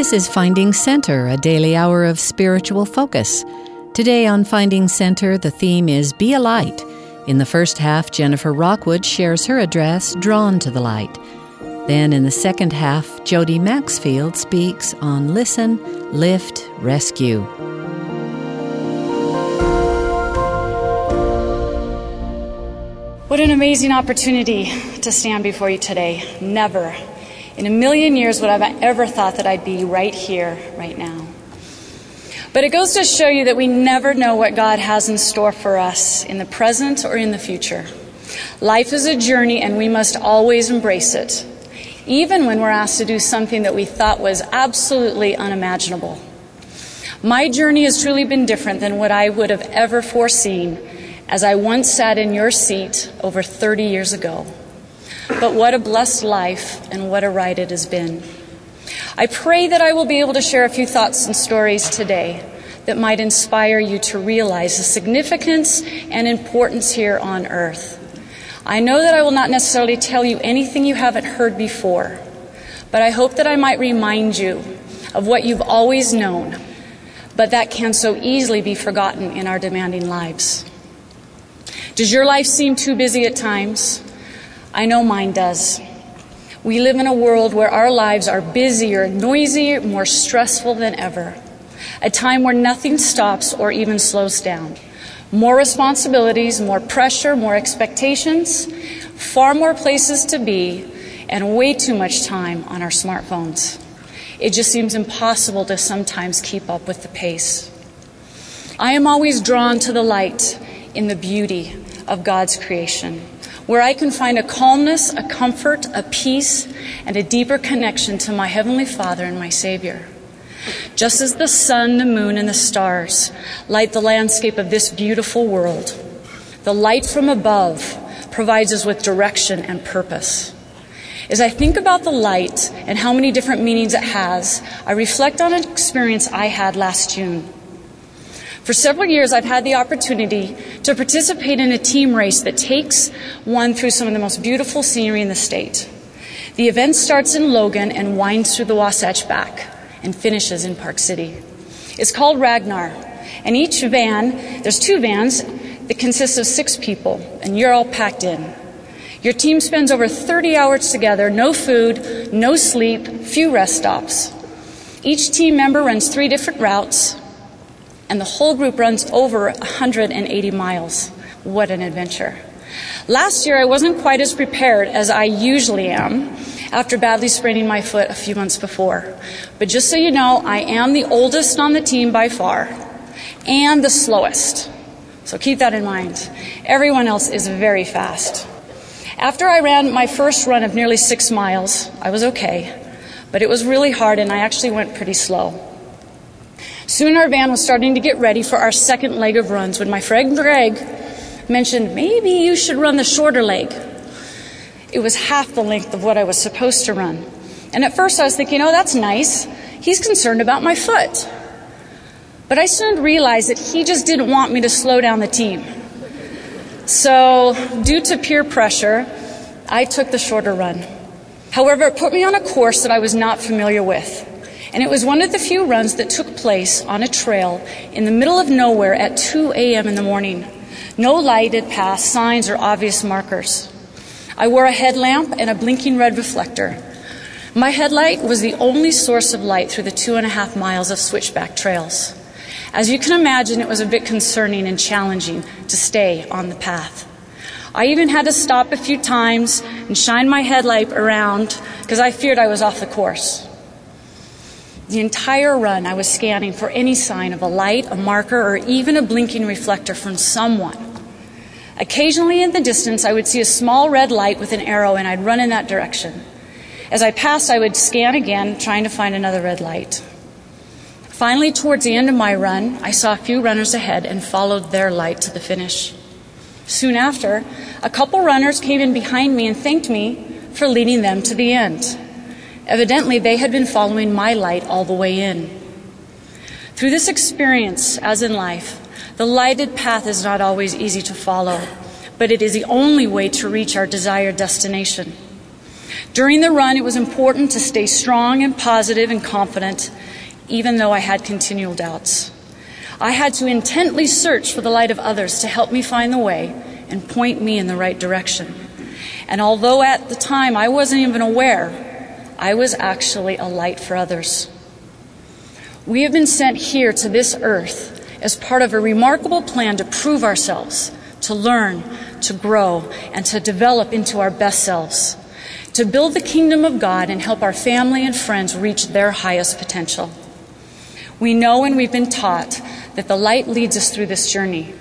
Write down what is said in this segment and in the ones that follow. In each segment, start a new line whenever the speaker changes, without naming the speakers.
This is Finding Center, a daily hour of spiritual focus. Today on Finding Center, the theme is Be a Light. In the first half, Jennifer Rockwood shares her address, Drawn to the Light. Then in the second half, Jody Maxfield speaks on Listen, Lift, Rescue.
What an amazing opportunity to stand before you today. Never in a million years would I have ever thought that I'd be right here, right now. But it goes to show you that we never know what God has in store for us in the present or in the future. Life is a journey and we must always embrace it, even when we're asked to do something that we thought was absolutely unimaginable. My journey has truly been different than what I would have ever foreseen as I once sat in your seat over 30 years ago. But what a blessed life and what a ride it has been. I pray that I will be able to share a few thoughts and stories today that might inspire you to realize the significance and importance here on earth. I know that I will not necessarily tell you anything you haven't heard before, but I hope that I might remind you of what you've always known, but that can so easily be forgotten in our demanding lives. Does your life seem too busy at times? I know mine does. We live in a world where our lives are busier, noisier, more stressful than ever. A time where nothing stops or even slows down. More responsibilities, more pressure, more expectations, far more places to be, and way too much time on our smartphones. It just seems impossible to sometimes keep up with the pace. I am always drawn to the light in the beauty of God's creation, where I can find a calmness, a comfort, a peace, and a deeper connection to my Heavenly Father and my Savior. Just as the sun, the moon, and the stars light the landscape of this beautiful world, the light from above provides us with direction and purpose. As I think about the light and how many different meanings it has, I reflect on an experience I had last June. For several years, I've had the opportunity to participate in a team race that takes one through some of the most beautiful scenery in the state. The event starts in Logan and winds through the Wasatch back and finishes in Park City. It's called Ragnar, and each van, there's two vans that consist of six people, and you're all packed in. Your team spends over 30 hours together, no food, no sleep, few rest stops. Each team member runs three different routes, and the whole group runs over 180 miles. What an adventure. Last year, I wasn't quite as prepared as I usually am after badly spraining my foot a few months before. But just so you know, I am the oldest on the team by far and the slowest. So keep that in mind. Everyone else is very fast. After I ran my first run of nearly six miles, I was okay, but it was really hard and I actually went pretty slow. Soon our van was starting to get ready for our second leg of runs when my friend Greg mentioned maybe you should run the shorter leg. It was half the length of what I was supposed to run. And at first I was thinking, oh, that's nice. He's concerned about my foot. But I soon realized that he just didn't want me to slow down the team. So, due to peer pressure, I took the shorter run. However, it put me on a course that I was not familiar with. And it was one of the few runs that took place on a trail in the middle of nowhere at 2 a.m. in the morning. No lighted path, signs, or obvious markers. I wore a headlamp and a blinking red reflector. My headlight was the only source of light through the two and a half miles of switchback trails. As you can imagine, it was a bit concerning and challenging to stay on the path. I even had to stop a few times and shine my headlight around because I feared I was off the course. The entire run, I was scanning for any sign of a light, a marker, or even a blinking reflector from someone. Occasionally in the distance, I would see a small red light with an arrow, and I'd run in that direction. As I passed, I would scan again, trying to find another red light. Finally, towards the end of my run, I saw a few runners ahead and followed their light to the finish. Soon after, a couple runners came in behind me and thanked me for leading them to the end. Evidently, they had been following my light all the way in. Through this experience, as in life, the lighted path is not always easy to follow, but it is the only way to reach our desired destination. During the run, it was important to stay strong and positive and confident, even though I had continual doubts. I had to intently search for the light of others to help me find the way and point me in the right direction. And although at the time I wasn't even aware, I was actually a light for others. We have been sent here to this earth as part of a remarkable plan to prove ourselves, to learn, to grow, and to develop into our best selves, to build the kingdom of God and help our family and friends reach their highest potential. We know and we've been taught that the light leads us through this journey.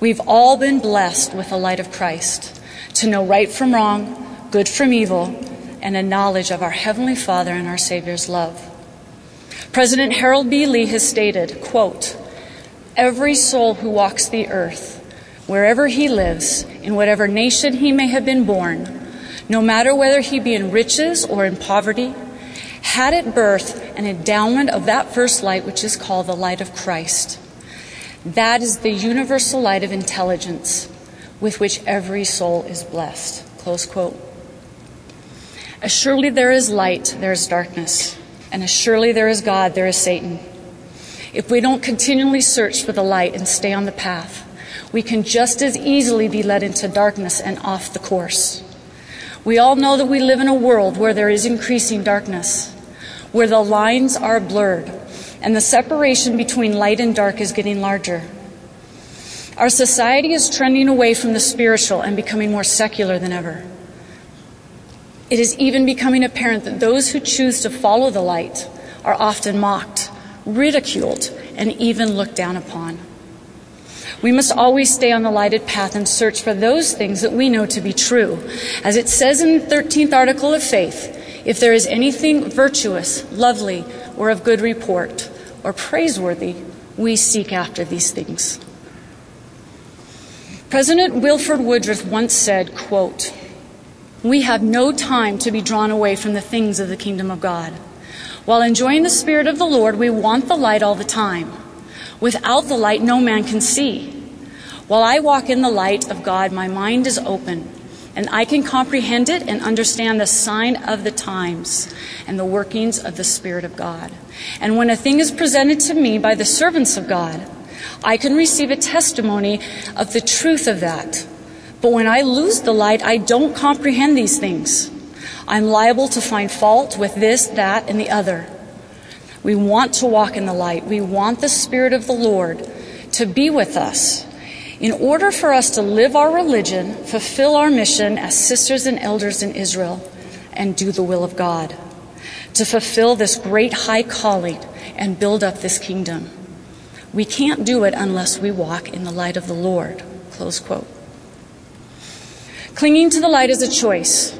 We've all been blessed with the light of Christ to know right from wrong, good from evil, and a knowledge of our Heavenly Father and our Savior's love. President Harold B. Lee has stated, quote, Every soul who walks the earth, wherever he lives, in whatever nation he may have been born, no matter whether he be in riches or in poverty, had at birth an endowment of that first light which is called the light of Christ. That is the universal light of intelligence with which every soul is blessed. Close quote. As surely there is light, there is darkness. And as surely there is God, there is Satan. If we don't continually search for the light and stay on the path, we can just as easily be led into darkness and off the course. We all know that we live in a world where there is increasing darkness, where the lines are blurred, and the separation between light and dark is getting larger. Our society is trending away from the spiritual and becoming more secular than ever. It is even becoming apparent that those who choose to follow the light are often mocked, ridiculed, and even looked down upon. We must always stay on the lighted path and search for those things that we know to be true. As it says in the 13th article of faith, if there is anything virtuous, lovely, or of good report, or praiseworthy, we seek after these things. President Wilford Woodruff once said, quote, we have no time to be drawn away from the things of the kingdom of God. While enjoying the Spirit of the Lord, we want the light all the time. Without the light, no man can see. While I walk in the light of God, my mind is open, and I can comprehend it and understand the sign of the times and the workings of the Spirit of God. And when a thing is presented to me by the servants of God, I can receive a testimony of the truth of that but when I lose the light, I don't comprehend these things. I'm liable to find fault with this, that, and the other. We want to walk in the light. We want the Spirit of the Lord to be with us. In order for us to live our religion, fulfill our mission as sisters and elders in Israel, and do the will of God, to fulfill this great high calling and build up this kingdom. We can't do it unless we walk in the light of the Lord. Close quote. Clinging to the light is a choice,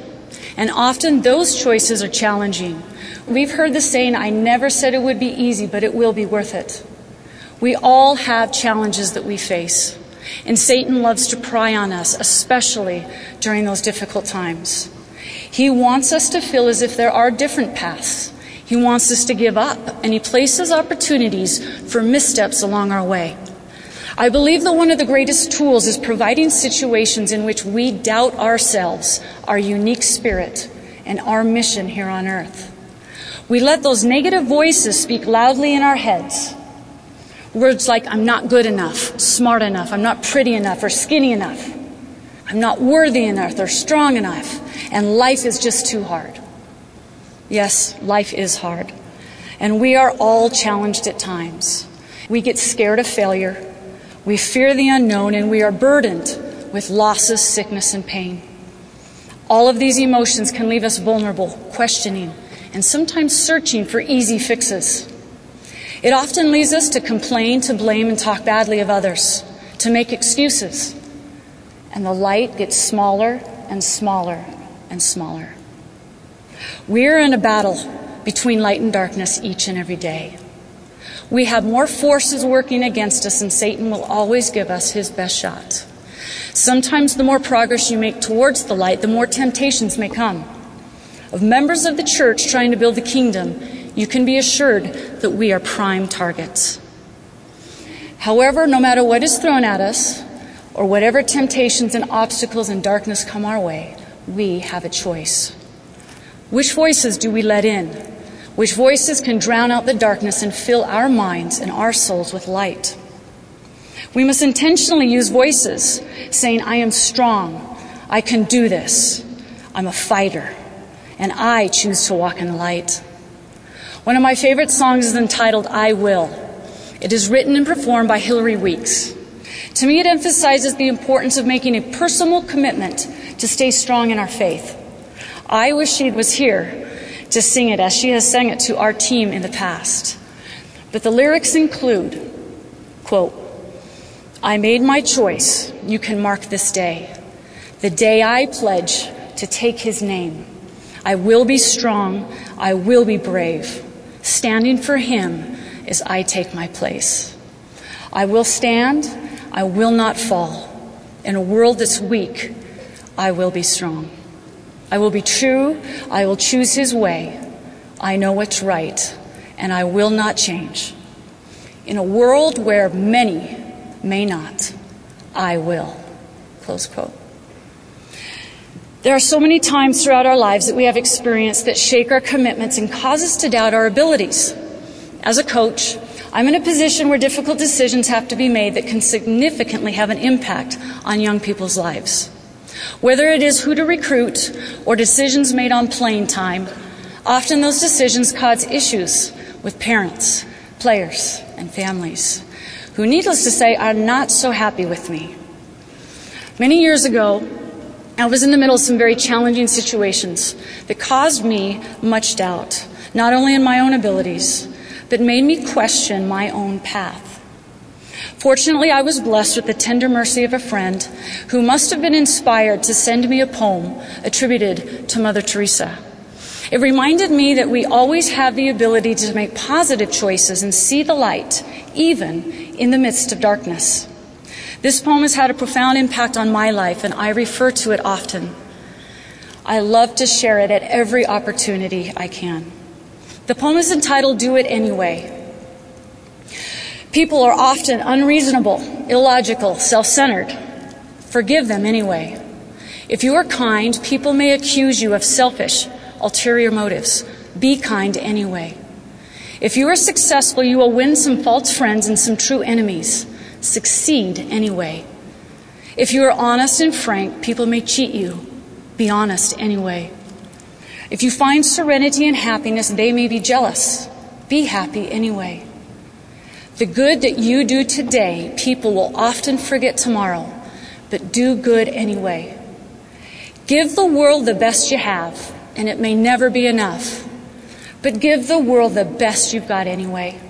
and often those choices are challenging. We've heard the saying, I never said it would be easy, but it will be worth it. We all have challenges that we face, and Satan loves to pry on us, especially during those difficult times. He wants us to feel as if there are different paths. He wants us to give up, and he places opportunities for missteps along our way. I believe that one of the greatest tools is providing situations in which we doubt ourselves, our unique spirit, and our mission here on earth. We let those negative voices speak loudly in our heads. Words like, I'm not good enough, smart enough, I'm not pretty enough, or skinny enough. I'm not worthy enough or strong enough, and life is just too hard. Yes, life is hard. And we are all challenged at times. We get scared of failure. We fear the unknown and we are burdened with losses, sickness, and pain. All of these emotions can leave us vulnerable, questioning, and sometimes searching for easy fixes. It often leads us to complain, to blame, and talk badly of others, to make excuses. And the light gets smaller and smaller and smaller. We're in a battle between light and darkness each and every day. We have more forces working against us, and Satan will always give us his best shot. Sometimes the more progress you make towards the light, the more temptations may come. Of members of the church trying to build the kingdom, you can be assured that we are prime targets. However, no matter what is thrown at us, or whatever temptations and obstacles and darkness come our way, we have a choice. Which voices do we let in? Which voices can drown out the darkness and fill our minds and our souls with light? We must intentionally use voices saying, I am strong, I can do this, I'm a fighter, and I choose to walk in the light. One of my favorite songs is entitled I Will. It is written and performed by Hilary Weeks. To me, it emphasizes the importance of making a personal commitment to stay strong in our faith. I wish she was here to sing it as she has sang it to our team in the past. But the lyrics include, quote, I made my choice. You can mark this day. The day I pledge to take his name. I will be strong. I will be brave. Standing for him as I take my place. I will stand. I will not fall. In a world that's weak, I will be strong. I will be true. I will choose his way. I know what's right, and I will not change. In a world where many may not, I will. Close quote. There are so many times throughout our lives that we have experienced that shake our commitments and cause us to doubt our abilities. As a coach, I'm in a position where difficult decisions have to be made that can significantly have an impact on young people's lives. Whether it is who to recruit or decisions made on playing time, often those decisions cause issues with parents, players, and families who, needless to say, are not so happy with me. Many years ago, I was in the middle of some very challenging situations that caused me much doubt, not only in my own abilities, but made me question my own path. Fortunately, I was blessed with the tender mercy of a friend who must have been inspired to send me a poem attributed to Mother Teresa. It reminded me that we always have the ability to make positive choices and see the light, even in the midst of darkness. This poem has had a profound impact on my life, and I refer to it often. I love to share it at every opportunity I can. The poem is entitled Do It Anyway. People are often unreasonable, illogical, self centered. Forgive them anyway. If you are kind, people may accuse you of selfish, ulterior motives. Be kind anyway. If you are successful, you will win some false friends and some true enemies. Succeed anyway. If you are honest and frank, people may cheat you. Be honest anyway. If you find serenity and happiness, they may be jealous. Be happy anyway. The good that you do today, people will often forget tomorrow, but do good anyway. Give the world the best you have, and it may never be enough, but give the world the best you've got anyway.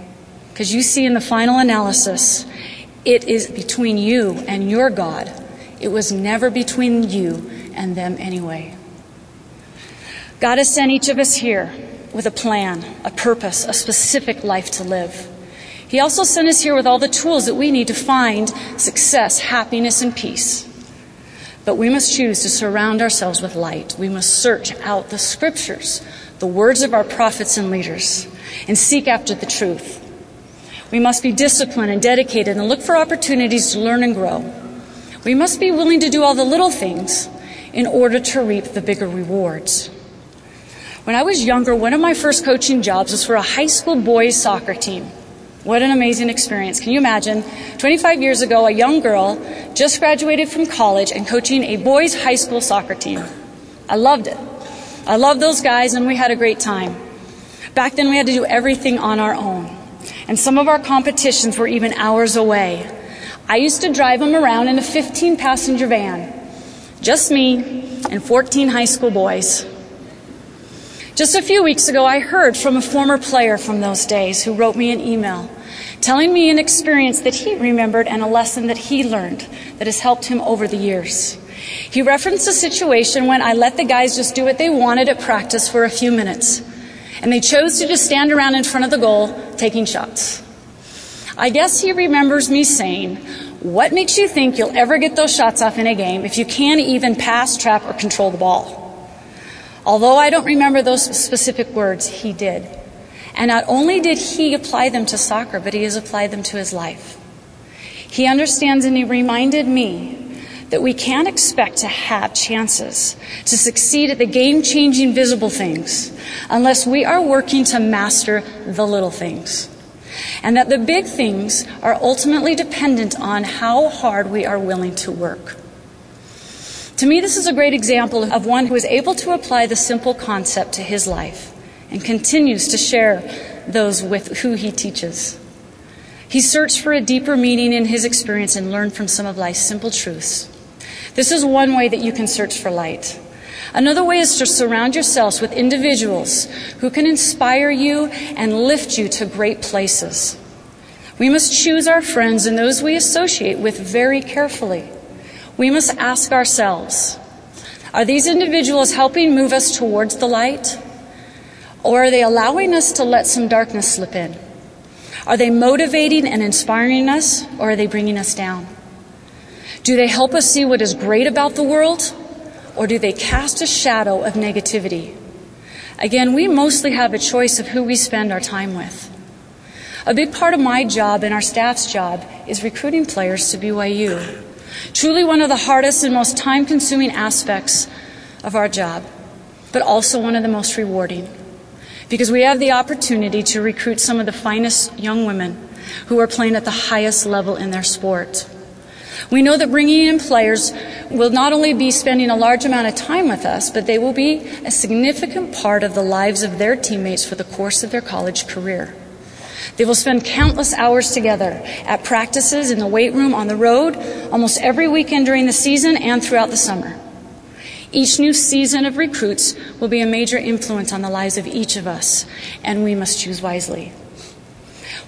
Because you see in the final analysis, it is between you and your God. It was never between you and them anyway. God has sent each of us here with a plan, a purpose, a specific life to live. He also sent us here with all the tools that we need to find success, happiness, and peace. But we must choose to surround ourselves with light. We must search out the scriptures, the words of our prophets and leaders, and seek after the truth. We must be disciplined and dedicated and look for opportunities to learn and grow. We must be willing to do all the little things in order to reap the bigger rewards. When I was younger, one of my first coaching jobs was for a high school boys soccer team. What an amazing experience. Can you imagine? 25 years ago, a young girl just graduated from college and coaching a boys' high school soccer team. I loved it. I loved those guys, and we had a great time. Back then, we had to do everything on our own. And some of our competitions were even hours away. I used to drive them around in a 15 passenger van. Just me and 14 high school boys. Just a few weeks ago, I heard from a former player from those days who wrote me an email telling me an experience that he remembered and a lesson that he learned that has helped him over the years. He referenced a situation when I let the guys just do what they wanted at practice for a few minutes, and they chose to just stand around in front of the goal taking shots. I guess he remembers me saying, What makes you think you'll ever get those shots off in a game if you can't even pass, trap, or control the ball? Although I don't remember those specific words, he did. And not only did he apply them to soccer, but he has applied them to his life. He understands and he reminded me that we can't expect to have chances to succeed at the game changing visible things unless we are working to master the little things. And that the big things are ultimately dependent on how hard we are willing to work. To me, this is a great example of one who is able to apply the simple concept to his life and continues to share those with who he teaches. He searched for a deeper meaning in his experience and learned from some of life's simple truths. This is one way that you can search for light. Another way is to surround yourselves with individuals who can inspire you and lift you to great places. We must choose our friends and those we associate with very carefully. We must ask ourselves are these individuals helping move us towards the light? Or are they allowing us to let some darkness slip in? Are they motivating and inspiring us, or are they bringing us down? Do they help us see what is great about the world, or do they cast a shadow of negativity? Again, we mostly have a choice of who we spend our time with. A big part of my job and our staff's job is recruiting players to BYU. Truly one of the hardest and most time consuming aspects of our job, but also one of the most rewarding because we have the opportunity to recruit some of the finest young women who are playing at the highest level in their sport. We know that bringing in players will not only be spending a large amount of time with us, but they will be a significant part of the lives of their teammates for the course of their college career. They will spend countless hours together at practices, in the weight room, on the road, almost every weekend during the season and throughout the summer. Each new season of recruits will be a major influence on the lives of each of us, and we must choose wisely.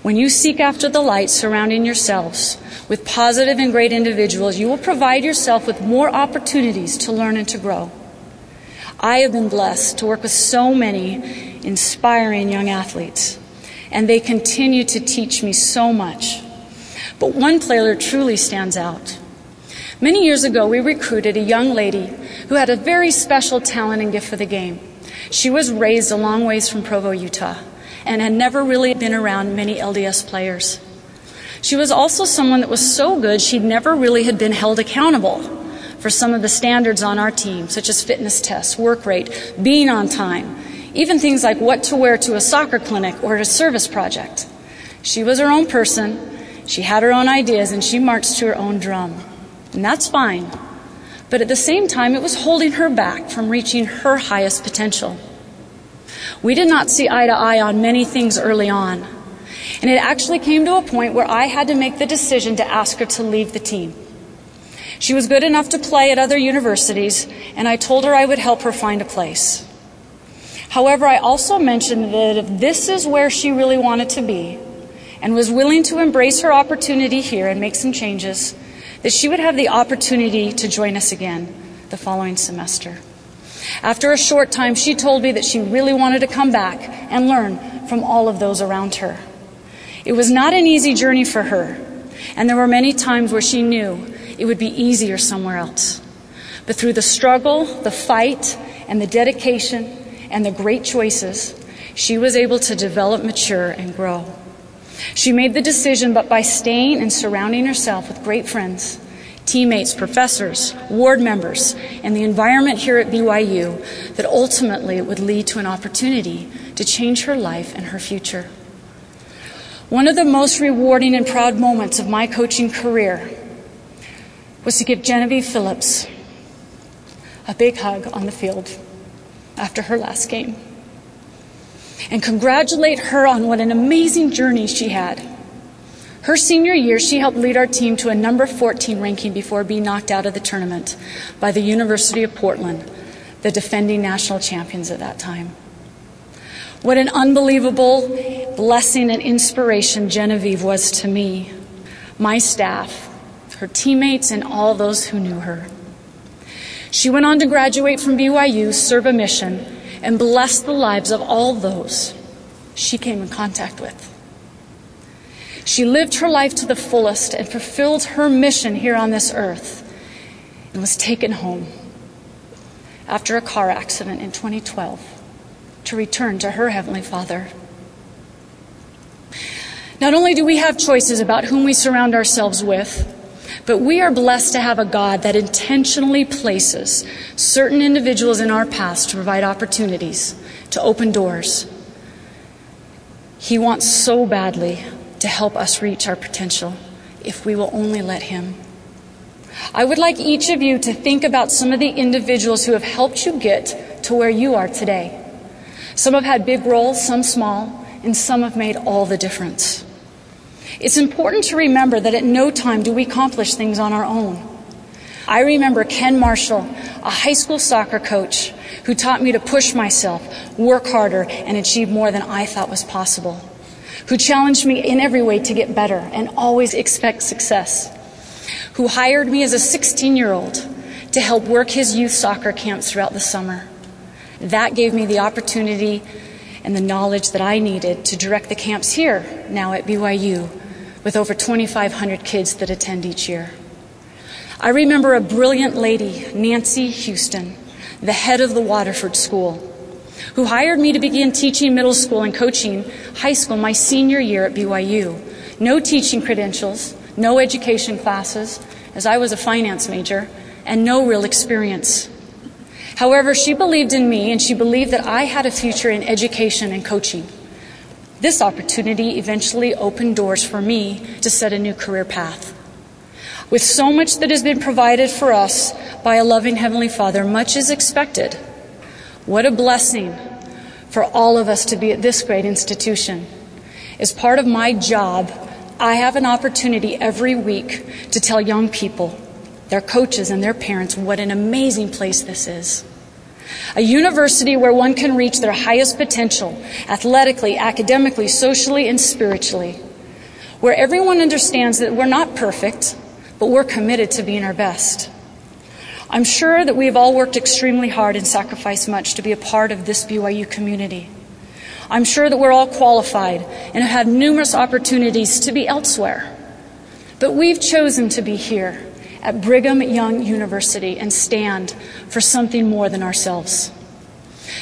When you seek after the light surrounding yourselves with positive and great individuals, you will provide yourself with more opportunities to learn and to grow. I have been blessed to work with so many inspiring young athletes, and they continue to teach me so much. But one player truly stands out. Many years ago, we recruited a young lady who had a very special talent and gift for the game. She was raised a long ways from Provo, Utah, and had never really been around many LDS players. She was also someone that was so good she'd never really had been held accountable for some of the standards on our team, such as fitness tests, work rate, being on time, even things like what to wear to a soccer clinic or a service project. She was her own person, she had her own ideas, and she marched to her own drum. And that's fine. But at the same time, it was holding her back from reaching her highest potential. We did not see eye to eye on many things early on. And it actually came to a point where I had to make the decision to ask her to leave the team. She was good enough to play at other universities, and I told her I would help her find a place. However, I also mentioned that if this is where she really wanted to be and was willing to embrace her opportunity here and make some changes, that she would have the opportunity to join us again the following semester. After a short time, she told me that she really wanted to come back and learn from all of those around her. It was not an easy journey for her, and there were many times where she knew it would be easier somewhere else. But through the struggle, the fight, and the dedication, and the great choices, she was able to develop, mature, and grow. She made the decision, but by staying and surrounding herself with great friends, teammates, professors, ward members, and the environment here at BYU, that ultimately would lead to an opportunity to change her life and her future. One of the most rewarding and proud moments of my coaching career was to give Genevieve Phillips a big hug on the field after her last game and congratulate her on what an amazing journey she had. Her senior year, she helped lead our team to a number 14 ranking before being knocked out of the tournament by the University of Portland, the defending national champions at that time. What an unbelievable blessing and inspiration Genevieve was to me, my staff, her teammates, and all those who knew her. She went on to graduate from BYU, serve a mission, and bless the lives of all those she came in contact with. She lived her life to the fullest and fulfilled her mission here on this earth and was taken home after a car accident in 2012 to return to her Heavenly Father. Not only do we have choices about whom we surround ourselves with, But we are blessed to have a God that intentionally places certain individuals in our paths to provide opportunities, to open doors. He wants so badly to help us reach our potential if we will only let Him. I would like each of you to think about some of the individuals who have helped you get to where you are today. Some have had big roles, some small, and some have made all the difference. It's important to remember that at no time do we accomplish things on our own. I remember Ken Marshall, a high school soccer coach, who taught me to push myself, work harder, and achieve more than I thought was possible. Who challenged me in every way to get better and always expect success. Who hired me as a 16 year old to help work his youth soccer camps throughout the summer. That gave me the opportunity and the knowledge that I needed to direct the camps here, now at BYU, with over 2,500 kids that attend each year. I remember a brilliant lady, Nancy Heuston, the head of the Waterford School, who hired me to begin teaching middle school and coaching high school my senior year at BYU. No teaching credentials, no education classes, as I was a finance major, and no real experience. However, she believed in me and she believed that I had a future in education and coaching. This opportunity eventually opened doors for me to set a new career path. With so much that has been provided for us by a loving Heavenly Father, much is expected. What a blessing for all of us to be at this great institution. As part of my job, I have an opportunity every week to tell young people, their coaches, and their parents what an amazing place this is. A university where one can reach their highest potential athletically, academically, socially, and spiritually. Where everyone understands that we're not perfect, but we're committed to being our best. I'm sure that we've all worked extremely hard and sacrificed much to be a part of this BYU community. I'm sure that we're all qualified and have had numerous opportunities to be elsewhere. But we've chosen to be here at Brigham Young University and stand for something more than ourselves.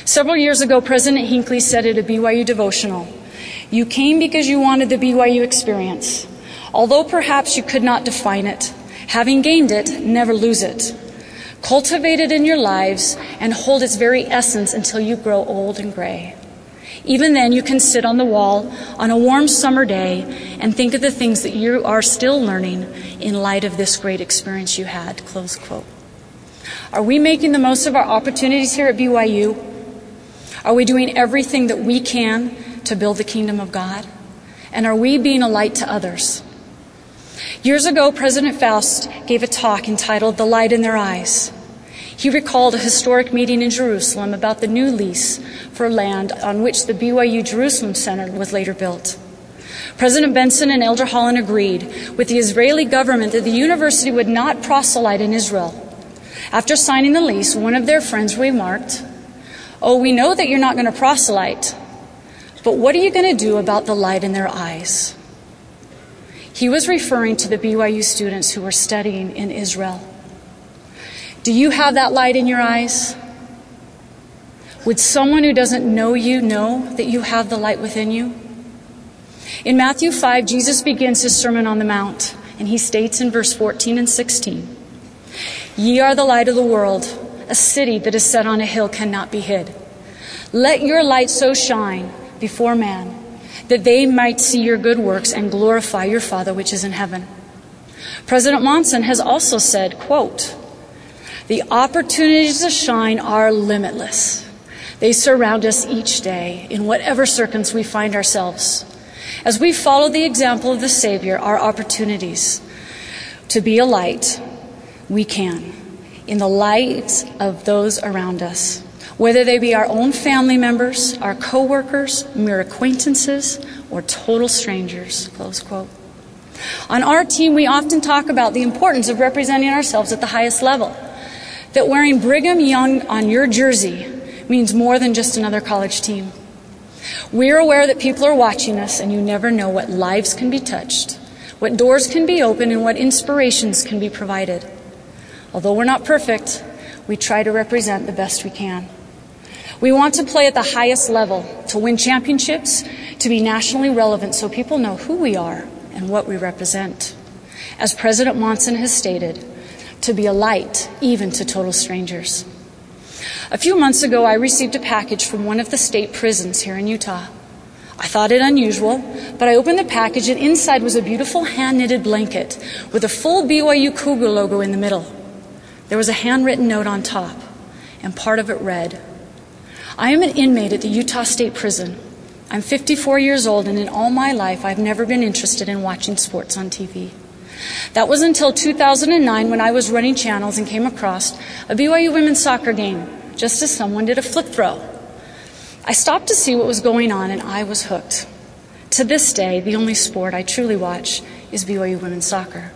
Several years ago, President Hinckley said at a BYU devotional, You came because you wanted the BYU experience. Although perhaps you could not define it, having gained it, never lose it. Cultivate it in your lives and hold its very essence until you grow old and gray. Even then, you can sit on the wall on a warm summer day and think of the things that you are still learning in light of this great experience you had. Close quote. Are we making the most of our opportunities here at BYU? Are we doing everything that we can to build the kingdom of God? And are we being a light to others? Years ago, President Faust gave a talk entitled The Light in Their Eyes. He recalled a historic meeting in Jerusalem about the new lease for land on which the BYU Jerusalem Center was later built. President Benson and Elder Holland agreed with the Israeli government that the university would not proselyte in Israel. After signing the lease, one of their friends remarked, Oh, we know that you're not going to proselyte, but what are you going to do about the light in their eyes? He was referring to the BYU students who were studying in Israel. Do you have that light in your eyes? Would someone who doesn't know you know that you have the light within you? In Matthew 5, Jesus begins his Sermon on the Mount, and he states in verse 14 and 16 Ye are the light of the world, a city that is set on a hill cannot be hid. Let your light so shine before man that they might see your good works and glorify your Father which is in heaven. President Monson has also said, quote, the opportunities to shine are limitless. They surround us each day in whatever circumstance we find ourselves. As we follow the example of the Savior, our opportunities to be a light, we can, in the light of those around us, whether they be our own family members, our coworkers, mere acquaintances, or total strangers. Close quote. On our team, we often talk about the importance of representing ourselves at the highest level that wearing Brigham Young on your jersey means more than just another college team. We're aware that people are watching us, and you never know what lives can be touched, what doors can be opened, and what inspirations can be provided. Although we're not perfect, we try to represent the best we can. We want to play at the highest level, to win championships, to be nationally relevant so people know who we are and what we represent. As President Monson has stated, to be a light even to total strangers. A few months ago, I received a package from one of the state prisons here in Utah. I thought it unusual, but I opened the package and inside was a beautiful hand knitted blanket with a full BYU Cougar logo in the middle. There was a handwritten note on top, and part of it read I am an inmate at the Utah State Prison. I'm 54 years old, and in all my life, I've never been interested in watching sports on TV. That was until 2009 when I was running channels and came across a BYU women's soccer game just as someone did a flip throw. I stopped to see what was going on and I was hooked. To this day, the only sport I truly watch is BYU women's soccer.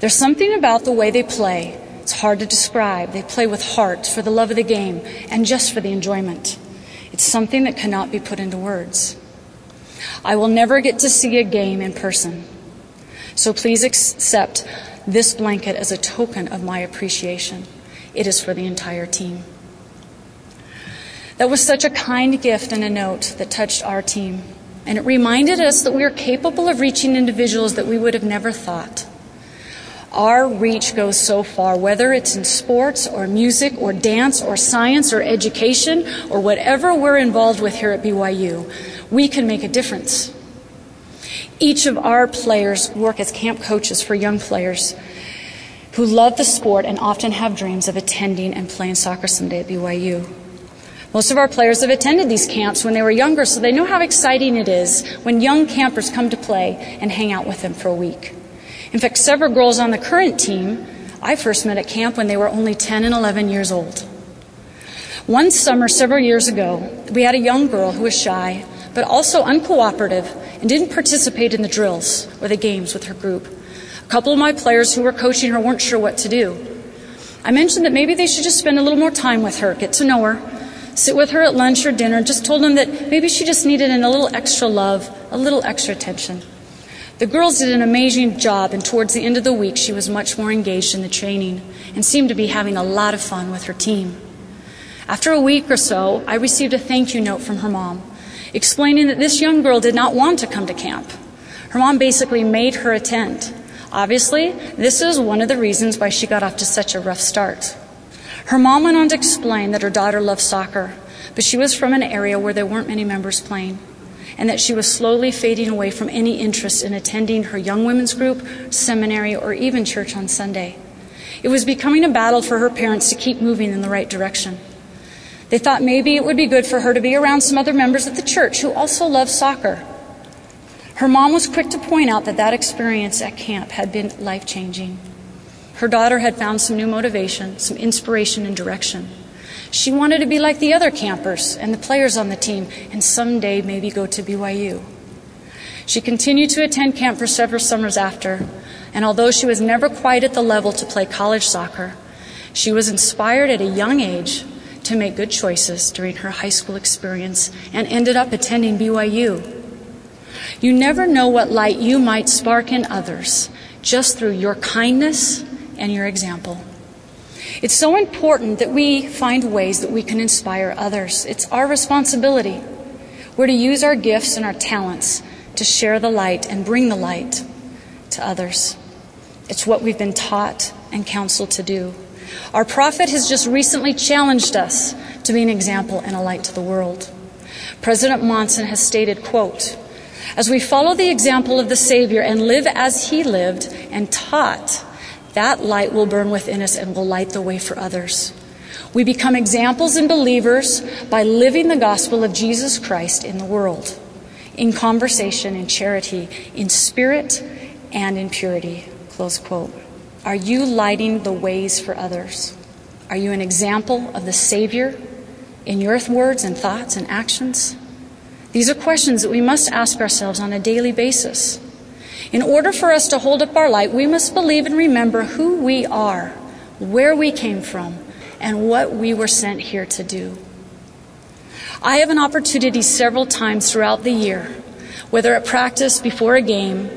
There's something about the way they play. It's hard to describe. They play with heart for the love of the game and just for the enjoyment. It's something that cannot be put into words. I will never get to see a game in person. So please accept this blanket as a token of my appreciation. It is for the entire team. That was such a kind gift and a note that touched our team. And it reminded us that we are capable of reaching individuals that we would have never thought. Our reach goes so far, whether it's in sports or music or dance or science or education or whatever we're involved with here at BYU, we can make a difference. Each of our players work as camp coaches for young players who love the sport and often have dreams of attending and playing soccer someday at BYU. Most of our players have attended these camps when they were younger, so they know how exciting it is when young campers come to play and hang out with them for a week. In fact, several girls on the current team I first met at camp when they were only 10 and 11 years old. One summer several years ago, we had a young girl who was shy, but also uncooperative and didn't participate in the drills or the games with her group. A couple of my players who were coaching her weren't sure what to do. I mentioned that maybe they should just spend a little more time with her, get to know her, sit with her at lunch or dinner, just told them that maybe she just needed a little extra love, a little extra attention. The girls did an amazing job, and towards the end of the week, she was much more engaged in the training and seemed to be having a lot of fun with her team. After a week or so, I received a thank you note from her mom explaining that this young girl did not want to come to camp. Her mom basically made her attend. Obviously, this is one of the reasons why she got off to such a rough start. Her mom went on to explain that her daughter loved soccer, but she was from an area where there weren't many members playing, and that she was slowly fading away from any interest in attending her young women's group, seminary, or even church on Sunday. It was becoming a battle for her parents to keep moving in the right direction. They thought maybe it would be good for her to be around some other members of the church who also love soccer. Her mom was quick to point out that that experience at camp had been life changing. Her daughter had found some new motivation, some inspiration and direction. She wanted to be like the other campers and the players on the team and someday maybe go to BYU. She continued to attend camp for several summers after, and although she was never quite at the level to play college soccer, she was inspired at a young age to make good choices during her high school experience and ended up attending BYU. You never know what light you might spark in others just through your kindness and your example. It's so important that we find ways that we can inspire others. It's our responsibility. We're to use our gifts and our talents to share the light and bring the light to others. It's what we've been taught and counseled to do. Our prophet has just recently challenged us to be an example and a light to the world. President Monson has stated, quote, as we follow the example of the Savior and live as he lived and taught, that light will burn within us and will light the way for others. We become examples and believers by living the gospel of Jesus Christ in the world, in conversation, in charity, in spirit, and in purity. Close quote. Are you lighting the ways for others? Are you an example of the Savior in your words and thoughts and actions? These are questions that we must ask ourselves on a daily basis. In order for us to hold up our light, we must believe and remember who we are, where we came from, and what we were sent here to do. I have an opportunity several times throughout the year, whether at practice, before a game,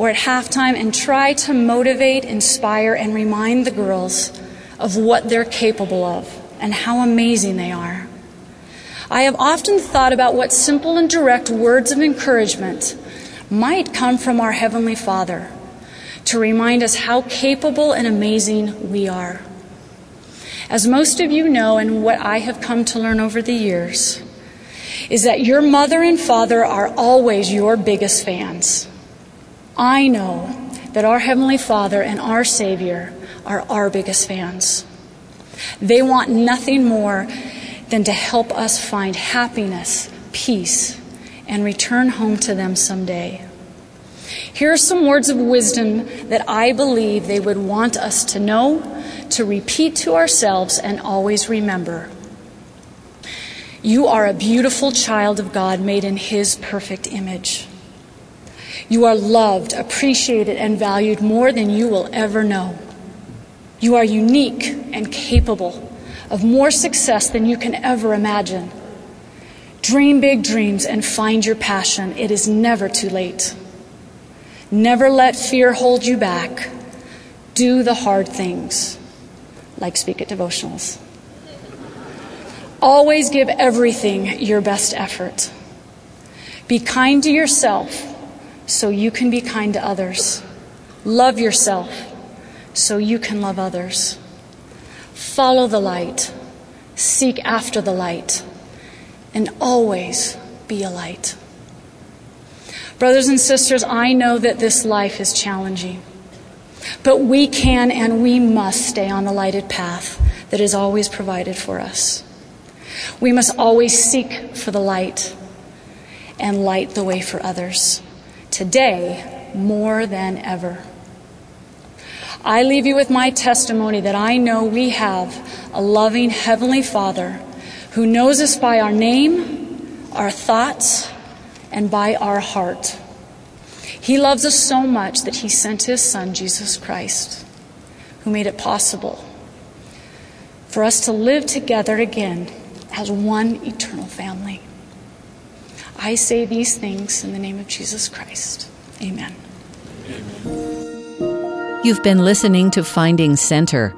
or at halftime and try to motivate, inspire, and remind the girls of what they're capable of and how amazing they are. I have often thought about what simple and direct words of encouragement might come from our Heavenly Father to remind us how capable and amazing we are. As most of you know, and what I have come to learn over the years, is that your mother and father are always your biggest fans. I know that our Heavenly Father and our Savior are our biggest fans. They want nothing more than to help us find happiness, peace, and return home to them someday. Here are some words of wisdom that I believe they would want us to know, to repeat to ourselves, and always remember. You are a beautiful child of God made in His perfect image. You are loved, appreciated, and valued more than you will ever know. You are unique and capable of more success than you can ever imagine. Dream big dreams and find your passion. It is never too late. Never let fear hold you back. Do the hard things, like speak at devotionals. Always give everything your best effort. Be kind to yourself so you can be kind to others. Love yourself so you can love others. Follow the light, seek after the light, and always be a light. Brothers and sisters, I know that this life is challenging, but we can and we must stay on the lighted path that is always provided for us. We must always seek for the light and light the way for others. Today, more than ever. I leave you with my testimony that I know we have a loving Heavenly Father who knows us by our name, our thoughts, and by our heart. He loves us so much that He sent His Son, Jesus Christ, who made it possible for us to live together again as one eternal family. I say these things in the name of Jesus Christ. Amen.
Amen. You've been listening to Finding Center.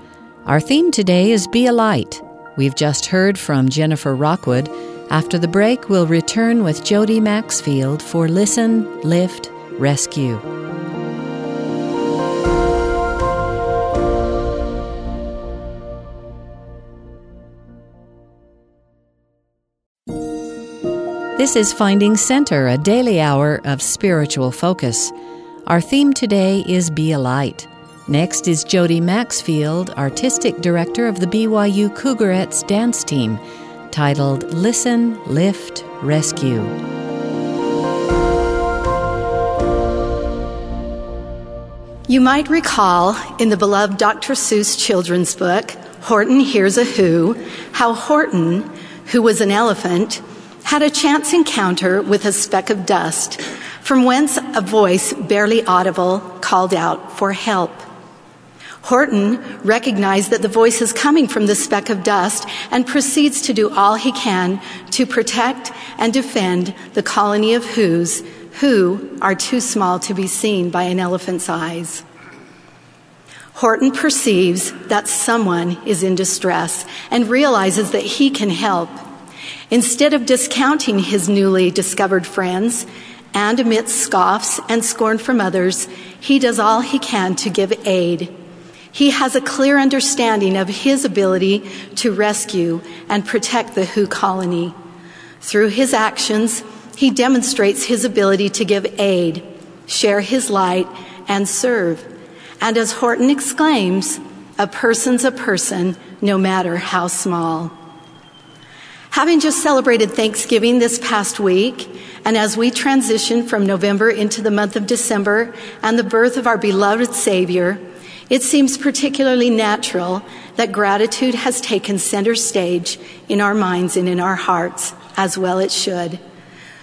Our theme today is Be a Light. We've just heard from Jennifer Rockwood. After the break, we'll return with Jody Maxfield for Listen, Lift, Rescue. This is Finding Center, a daily hour of spiritual focus. Our theme today is Be a Light. Next is Jody Maxfield, Artistic Director of the BYU Cougarettes dance team, titled Listen, Lift, Rescue.
You might recall in the beloved Dr. Seuss children's book, Horton Hears a Who, how Horton, who was an elephant, had a chance encounter with a speck of dust, from whence a voice barely audible called out for help. Horton recognized that the voice is coming from the speck of dust and proceeds to do all he can to protect and defend the colony of whos who are too small to be seen by an elephant's eyes. Horton perceives that someone is in distress and realizes that he can help. Instead of discounting his newly discovered friends, and amidst scoffs and scorn from others, he does all he can to give aid. He has a clear understanding of his ability to rescue and protect the Who colony. Through his actions, he demonstrates his ability to give aid, share his light, and serve. And as Horton exclaims, a person's a person, no matter how small. Having just celebrated Thanksgiving this past week, and as we transition from November into the month of December and the birth of our beloved Savior, it seems particularly natural that gratitude has taken center stage in our minds and in our hearts, as well it should.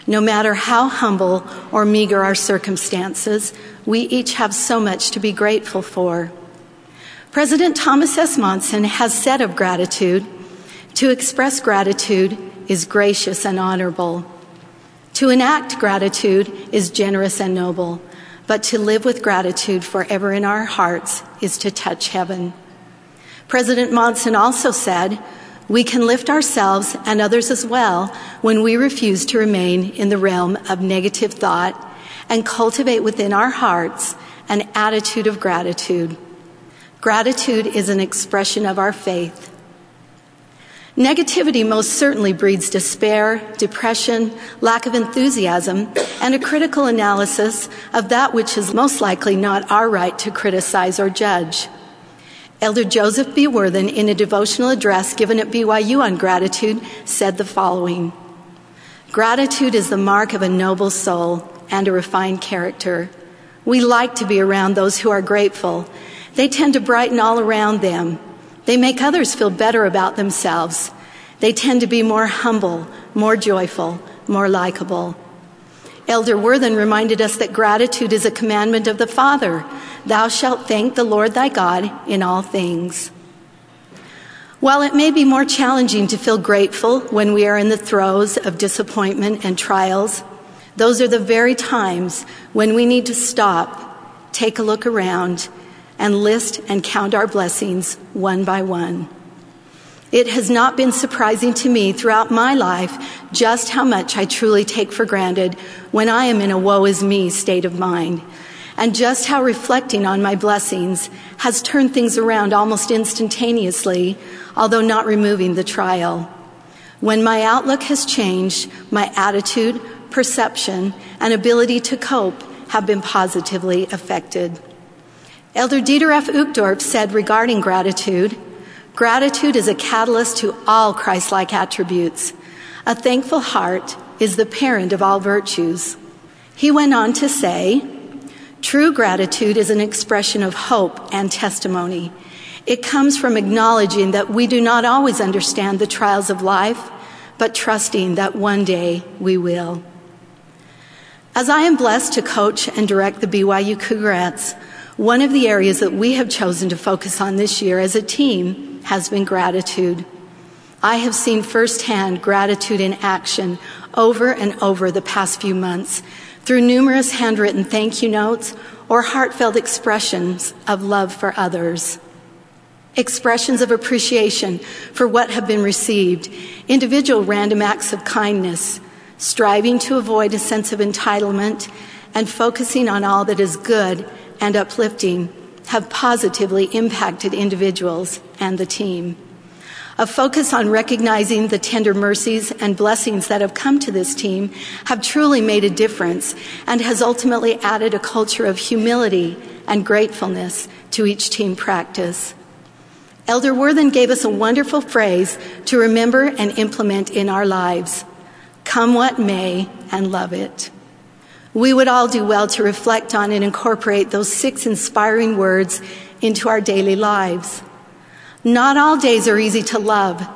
No matter how humble or meager our circumstances, we each have so much to be grateful for. President Thomas S. Monson has said of gratitude, to express gratitude is gracious and honorable. To enact gratitude is generous and noble but to live with gratitude forever in our hearts is to touch heaven. President Monson also said, we can lift ourselves and others as well when we refuse to remain in the realm of negative thought and cultivate within our hearts an attitude of gratitude. Gratitude is an expression of our faith. Negativity most certainly breeds despair, depression, lack of enthusiasm, and a critical analysis of that which is most likely not our right to criticize or judge. Elder Joseph B. Wirthlin, in a devotional address given at BYU on gratitude, said the following Gratitude is the mark of a noble soul and a refined character. We like to be around those who are grateful. They tend to brighten all around them. They make others feel better about themselves. They tend to be more humble, more joyful, more likable. Elder Wirthlin reminded us that gratitude is a commandment of the Father. Thou shalt thank the Lord thy God in all things. While it may be more challenging to feel grateful when we are in the throes of disappointment and trials, those are the very times when we need to stop, take a look around, and list and count our blessings one by one. It has not been surprising to me throughout my life just how much I truly take for granted when I am in a woe is me state of mind, and just how reflecting on my blessings has turned things around almost instantaneously, although not removing the trial. When my outlook has changed, my attitude, perception, and ability to cope have been positively affected. Elder Dieter F. Uchtdorf said regarding gratitude, Gratitude is a catalyst to all Christ like attributes. A thankful heart is the parent of all virtues. He went on to say, True gratitude is an expression of hope and testimony. It comes from acknowledging that we do not always understand the trials of life, but trusting that one day we will. As I am blessed to coach and direct the BYU Cougarettes, one of the areas that we have chosen to focus on this year as a team has been gratitude. I have seen firsthand gratitude in action over and over the past few months through numerous handwritten thank you notes or heartfelt expressions of love for others. Expressions of appreciation for what have been received, individual random acts of kindness, striving to avoid a sense of entitlement, and focusing on all that is good and uplifting have positively impacted individuals and the team. A focus on recognizing the tender mercies and blessings that have come to this team have truly made a difference and has ultimately added a culture of humility and gratefulness to each team practice. Elder Wirthlin gave us a wonderful phrase to remember and implement in our lives come what may and love it. We would all do well to reflect on and incorporate those six inspiring words into our daily lives. Not all days are easy to love,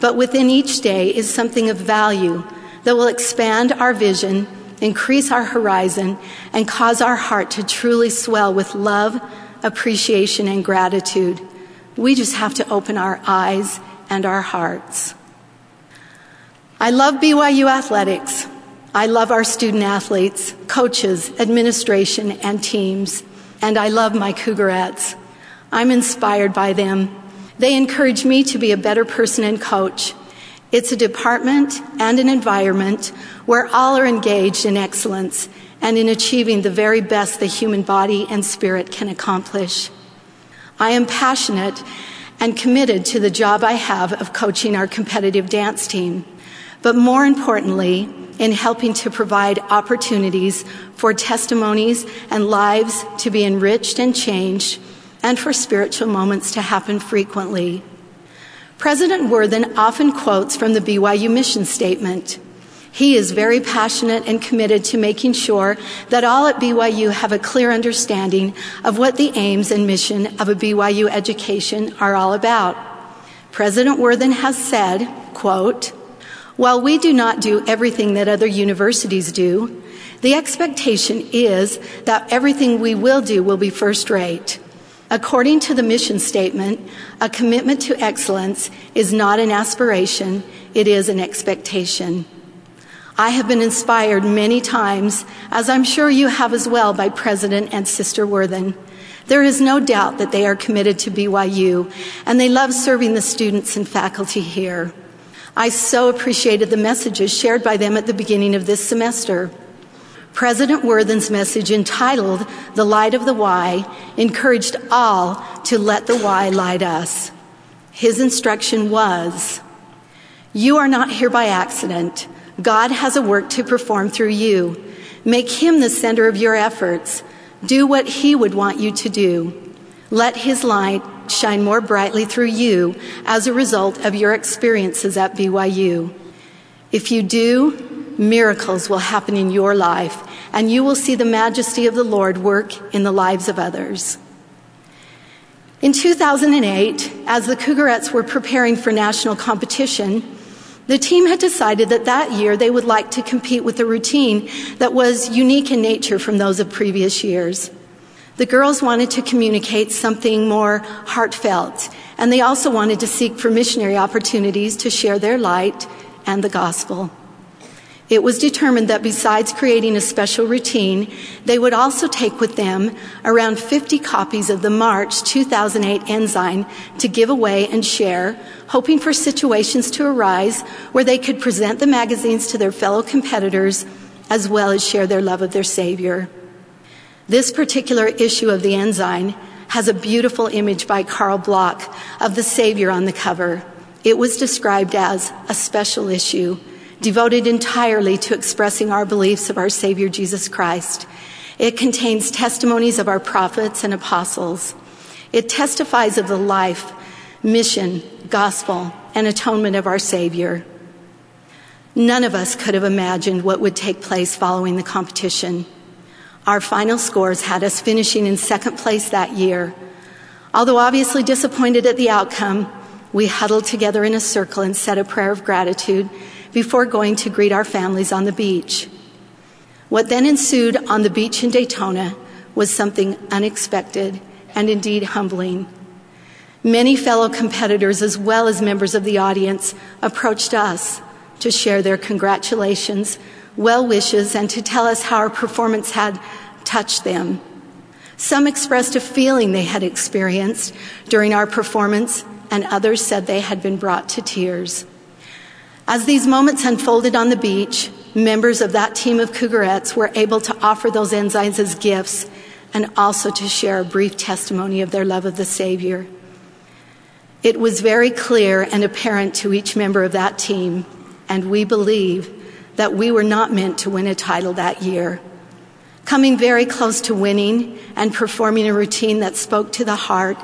but within each day is something of value that will expand our vision, increase our horizon, and cause our heart to truly swell with love, appreciation, and gratitude. We just have to open our eyes and our hearts. I love BYU athletics. I love our student athletes, coaches, administration, and teams, and I love my Cougarettes. I'm inspired by them. They encourage me to be a better person and coach. It's a department and an environment where all are engaged in excellence and in achieving the very best the human body and spirit can accomplish. I am passionate and committed to the job I have of coaching our competitive dance team. But more importantly, in helping to provide opportunities for testimonies and lives to be enriched and changed, and for spiritual moments to happen frequently. President Worthen often quotes from the BYU mission statement. He is very passionate and committed to making sure that all at BYU have a clear understanding of what the aims and mission of a BYU education are all about. President Worthen has said, quote, while we do not do everything that other universities do, the expectation is that everything we will do will be first rate. According to the mission statement, a commitment to excellence is not an aspiration, it is an expectation. I have been inspired many times, as I'm sure you have as well, by President and Sister Worthen. There is no doubt that they are committed to BYU and they love serving the students and faculty here. I so appreciated the messages shared by them at the beginning of this semester. President Worthen's message entitled The Light of the Why encouraged all to let the why light us. His instruction was You are not here by accident. God has a work to perform through you. Make Him the center of your efforts. Do what He would want you to do. Let His light shine more brightly through you as a result of your experiences at BYU. If you do, miracles will happen in your life, and you will see the majesty of the Lord work in the lives of others. In 2008, as the Cougarettes were preparing for national competition, the team had decided that that year they would like to compete with a routine that was unique in nature from those of previous years. The girls wanted to communicate something more heartfelt, and they also wanted to seek for missionary opportunities to share their light and the gospel. It was determined that besides creating a special routine, they would also take with them around 50 copies of the March 2008 Ensign to give away and share, hoping for situations to arise where they could present the magazines to their fellow competitors as well as share their love of their Savior. This particular issue of the Ensign has a beautiful image by Carl Bloch of the Savior on the cover. It was described as a special issue devoted entirely to expressing our beliefs of our Savior Jesus Christ. It contains testimonies of our prophets and apostles. It testifies of the life, mission, gospel, and atonement of our Savior. None of us could have imagined what would take place following the competition. Our final scores had us finishing in second place that year. Although obviously disappointed at the outcome, we huddled together in a circle and said a prayer of gratitude before going to greet our families on the beach. What then ensued on the beach in Daytona was something unexpected and indeed humbling. Many fellow competitors, as well as members of the audience, approached us to share their congratulations, well wishes, and to tell us how our performance had touched them. Some expressed a feeling they had experienced during our performance, and others said they had been brought to tears. As these moments unfolded on the beach, members of that team of Cougarettes were able to offer those ensigns as gifts and also to share a brief testimony of their love of the Savior. It was very clear and apparent to each member of that team, and we believe that we were not meant to win a title that year. Coming very close to winning and performing a routine that spoke to the heart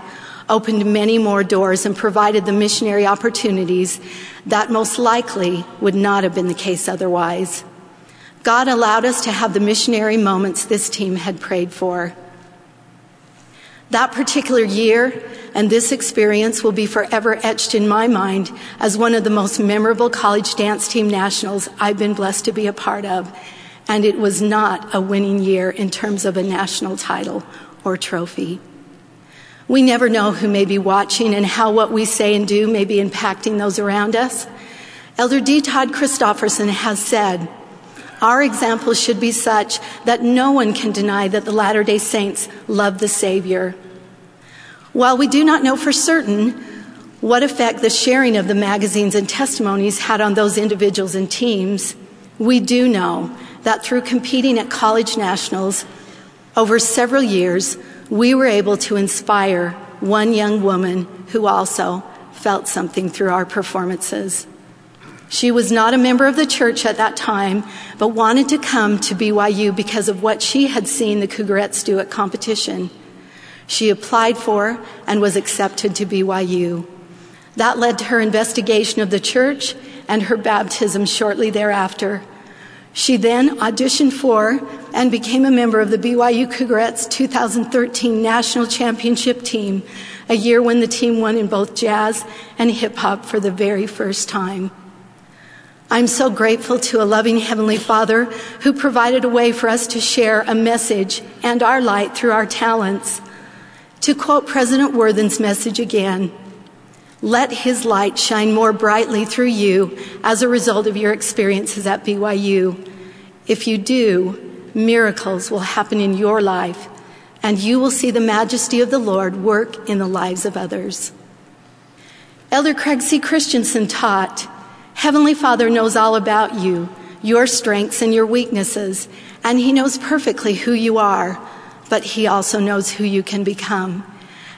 opened many more doors and provided the missionary opportunities that most likely would not have been the case otherwise. God allowed us to have the missionary moments this team had prayed for. That particular year and this experience will be forever etched in my mind as one of the most memorable college dance team nationals I've been blessed to be a part of. And it was not a winning year in terms of a national title or trophy. We never know who may be watching and how what we say and do may be impacting those around us. Elder D. Todd Christofferson has said, Our example should be such that no one can deny that the Latter day Saints love the Savior. While we do not know for certain what effect the sharing of the magazines and testimonies had on those individuals and teams, we do know that through competing at college nationals over several years, we were able to inspire one young woman who also felt something through our performances. She was not a member of the church at that time, but wanted to come to BYU because of what she had seen the Cougarettes do at competition. She applied for and was accepted to BYU. That led to her investigation of the church and her baptism shortly thereafter. She then auditioned for and became a member of the BYU Cougarettes 2013 National Championship team, a year when the team won in both jazz and hip hop for the very first time. I'm so grateful to a loving Heavenly Father who provided a way for us to share a message and our light through our talents. To quote President Worthen's message again, let his light shine more brightly through you as a result of your experiences at BYU. If you do, miracles will happen in your life, and you will see the majesty of the Lord work in the lives of others. Elder Craig C. Christensen taught Heavenly Father knows all about you, your strengths and your weaknesses, and He knows perfectly who you are, but He also knows who you can become.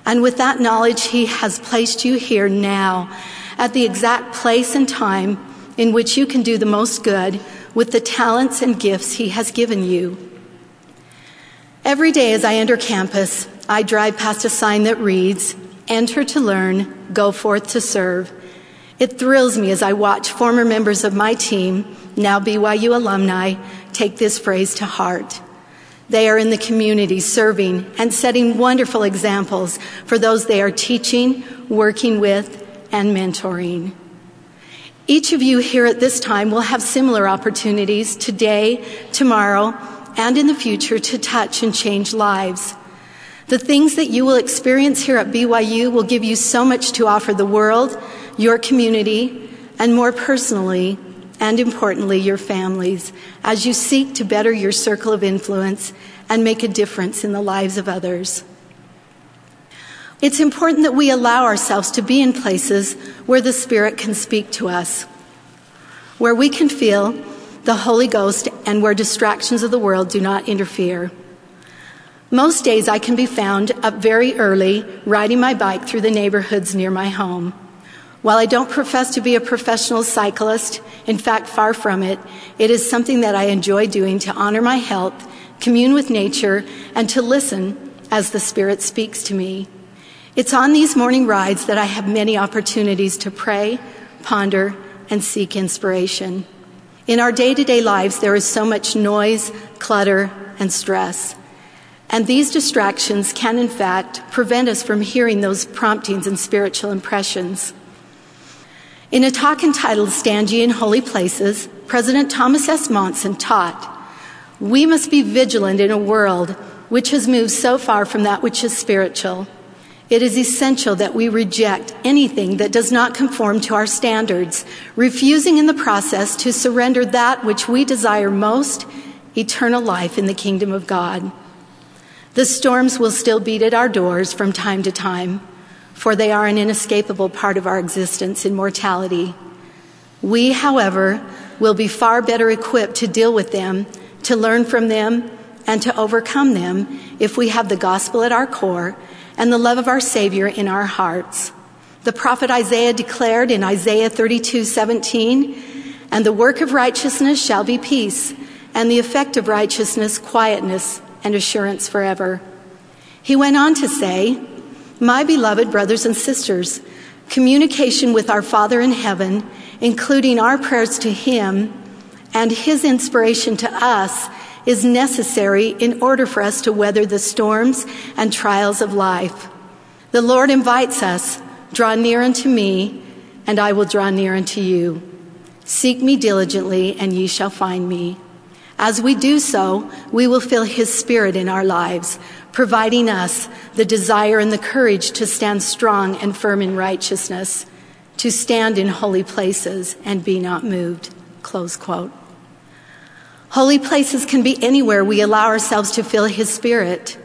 And with that knowledge, He has placed you here now at the exact place and time in which you can do the most good with the talents and gifts He has given you. Every day as I enter campus, I drive past a sign that reads, Enter to learn, go forth to serve. It thrills me as I watch former members of my team, now BYU alumni, take this phrase to heart. They are in the community serving and setting wonderful examples for those they are teaching, working with, and mentoring. Each of you here at this time will have similar opportunities today, tomorrow, and in the future to touch and change lives. The things that you will experience here at BYU will give you so much to offer the world, your community, and more personally, and importantly, your families, as you seek to better your circle of influence and make a difference in the lives of others. It's important that we allow ourselves to be in places where the Spirit can speak to us, where we can feel the Holy Ghost and where distractions of the world do not interfere. Most days I can be found up very early riding my bike through the neighborhoods near my home. While I don't profess to be a professional cyclist, in fact, far from it, it is something that I enjoy doing to honor my health, commune with nature, and to listen as the Spirit speaks to me. It's on these morning rides that I have many opportunities to pray, ponder, and seek inspiration. In our day to day lives, there is so much noise, clutter, and stress. And these distractions can, in fact, prevent us from hearing those promptings and spiritual impressions. In a talk entitled Stand Ye in Holy Places, President Thomas S. Monson taught, We must be vigilant in a world which has moved so far from that which is spiritual. It is essential that we reject anything that does not conform to our standards, refusing in the process to surrender that which we desire most eternal life in the kingdom of God. The storms will still beat at our doors from time to time, for they are an inescapable part of our existence in mortality. We, however, will be far better equipped to deal with them, to learn from them, and to overcome them if we have the gospel at our core and the love of our Savior in our hearts. The prophet Isaiah declared in Isaiah 32 17, and the work of righteousness shall be peace, and the effect of righteousness, quietness and assurance forever. He went on to say, My beloved brothers and sisters, communication with our Father in heaven, including our prayers to Him and His inspiration to us, is necessary in order for us to weather the storms and trials of life. The Lord invites us, Draw near unto me, and I will draw near unto you. Seek me diligently, and ye shall find me. As we do so, we will feel His Spirit in our lives, providing us the desire and the courage to stand strong and firm in righteousness, to stand in holy places and be not moved. Close quote. Holy places can be anywhere we allow ourselves to feel His Spirit.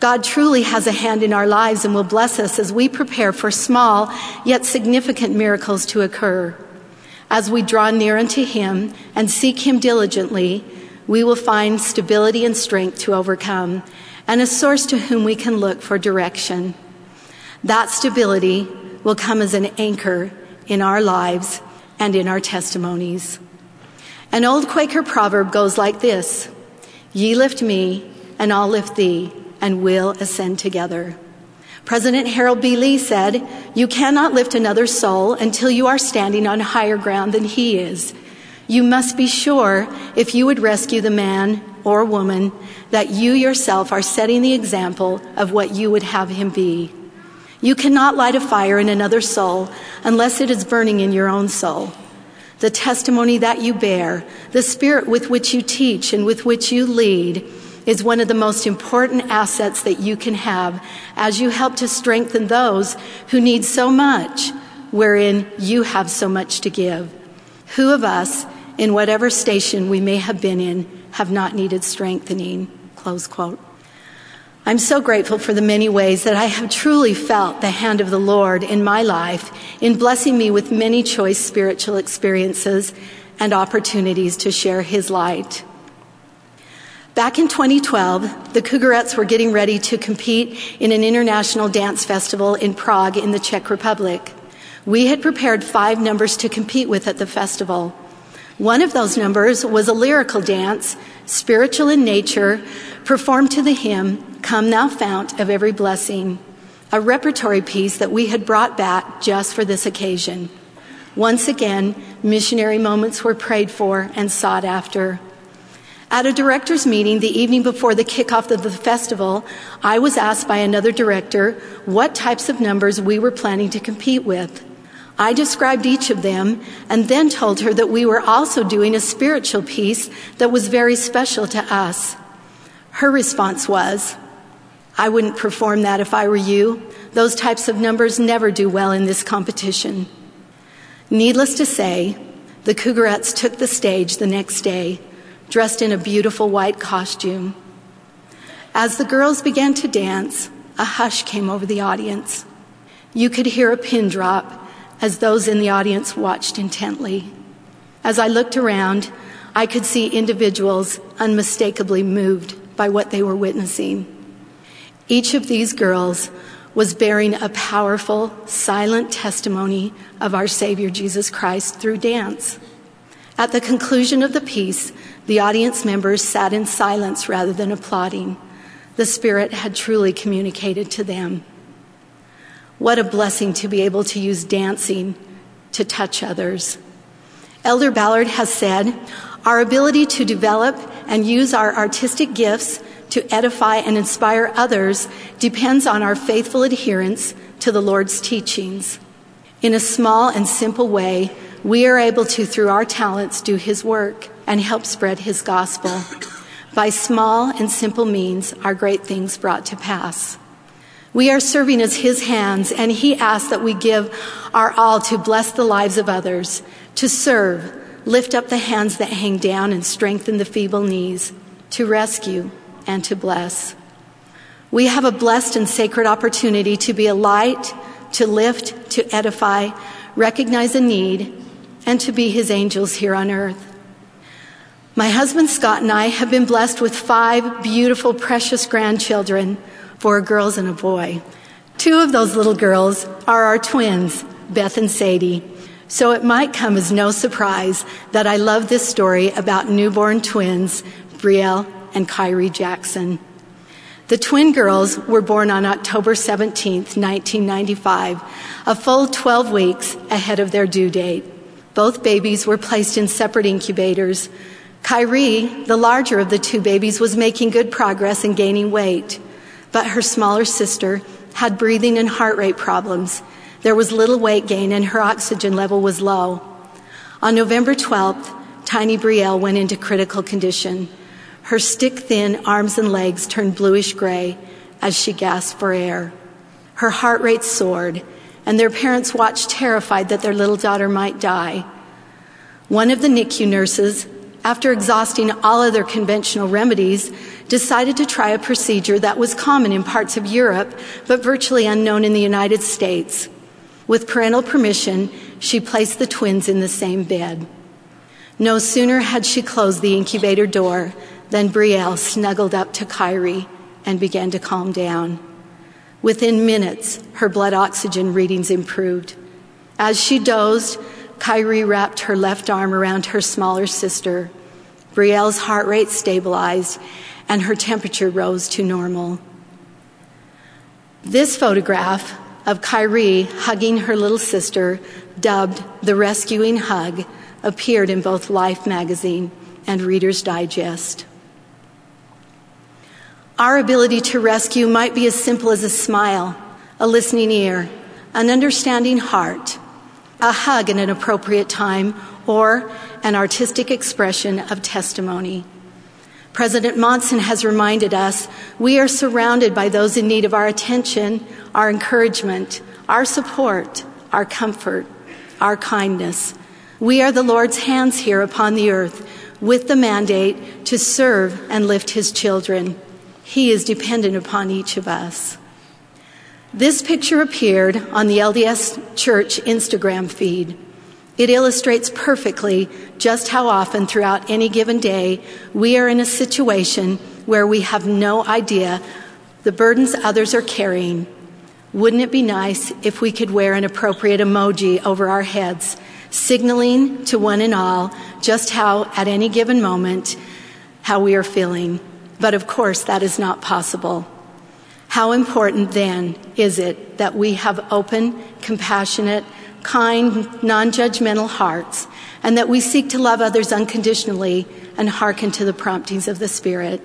God truly has a hand in our lives and will bless us as we prepare for small yet significant miracles to occur. As we draw near unto Him and seek Him diligently, we will find stability and strength to overcome and a source to whom we can look for direction. That stability will come as an anchor in our lives and in our testimonies. An old Quaker proverb goes like this Ye lift me, and I'll lift thee, and we'll ascend together. President Harold B. Lee said, You cannot lift another soul until you are standing on higher ground than he is. You must be sure, if you would rescue the man or woman, that you yourself are setting the example of what you would have him be. You cannot light a fire in another soul unless it is burning in your own soul. The testimony that you bear, the spirit with which you teach and with which you lead, is one of the most important assets that you can have as you help to strengthen those who need so much, wherein you have so much to give. Who of us in whatever station we may have been in, have not needed strengthening. Close quote. I'm so grateful for the many ways that I have truly felt the hand of the Lord in my life in blessing me with many choice spiritual experiences and opportunities to share His light. Back in 2012, the Cougarettes were getting ready to compete in an international dance festival in Prague in the Czech Republic. We had prepared five numbers to compete with at the festival. One of those numbers was a lyrical dance, spiritual in nature, performed to the hymn, Come Thou Fount of Every Blessing, a repertory piece that we had brought back just for this occasion. Once again, missionary moments were prayed for and sought after. At a director's meeting the evening before the kickoff of the festival, I was asked by another director what types of numbers we were planning to compete with. I described each of them and then told her that we were also doing a spiritual piece that was very special to us. Her response was, I wouldn't perform that if I were you. Those types of numbers never do well in this competition. Needless to say, the Cougarettes took the stage the next day, dressed in a beautiful white costume. As the girls began to dance, a hush came over the audience. You could hear a pin drop as those in the audience watched intently. As I looked around, I could see individuals unmistakably moved by what they were witnessing. Each of these girls was bearing a powerful, silent testimony of our Savior Jesus Christ through dance. At the conclusion of the piece, the audience members sat in silence rather than applauding. The Spirit had truly communicated to them. What a blessing to be able to use dancing to touch others. Elder Ballard has said, Our ability to develop and use our artistic gifts to edify and inspire others depends on our faithful adherence to the Lord's teachings. In a small and simple way, we are able to, through our talents, do His work and help spread His gospel. By small and simple means are great things brought to pass. We are serving as His hands, and He asks that we give our all to bless the lives of others, to serve, lift up the hands that hang down, and strengthen the feeble knees, to rescue, and to bless. We have a blessed and sacred opportunity to be a light, to lift, to edify, recognize a need, and to be His angels here on earth. My husband Scott and I have been blessed with five beautiful, precious grandchildren four girls and a boy. Two of those little girls are our twins, Beth and Sadie. So it might come as no surprise that I love this story about newborn twins, Brielle and Kyrie Jackson. The twin girls were born on October 17, 1995, a full 12 weeks ahead of their due date. Both babies were placed in separate incubators. Kyrie, the larger of the two babies, was making good progress and gaining weight but her smaller sister had breathing and heart rate problems. There was little weight gain and her oxygen level was low. On November 12th, tiny Brielle went into critical condition. Her stick thin arms and legs turned bluish gray as she gasped for air. Her heart rate soared, and their parents watched terrified that their little daughter might die. One of the NICU nurses, after exhausting all other conventional remedies, decided to try a procedure that was common in parts of Europe, but virtually unknown in the United States. With parental permission, she placed the twins in the same bed. No sooner had she closed the incubator door than Brielle snuggled up to Kyrie and began to calm down. Within minutes, her blood oxygen readings improved. As she dozed, Kyrie wrapped her left arm around her smaller sister. Brielle's heart rate stabilized and her temperature rose to normal. This photograph of Kyrie hugging her little sister, dubbed the Rescuing Hug, appeared in both Life magazine and Reader's Digest. Our ability to rescue might be as simple as a smile, a listening ear, an understanding heart, a hug at an appropriate time, or an artistic expression of testimony. President Monson has reminded us we are surrounded by those in need of our attention, our encouragement, our support, our comfort, our kindness. We are the Lord's hands here upon the earth with the mandate to serve and lift his children. He is dependent upon each of us. This picture appeared on the LDS Church Instagram feed. It illustrates perfectly just how often throughout any given day we are in a situation where we have no idea the burdens others are carrying. Wouldn't it be nice if we could wear an appropriate emoji over our heads, signaling to one and all just how, at any given moment, how we are feeling? But of course, that is not possible. How important then is it that we have open, compassionate, kind, non judgmental hearts, and that we seek to love others unconditionally and hearken to the promptings of the Spirit?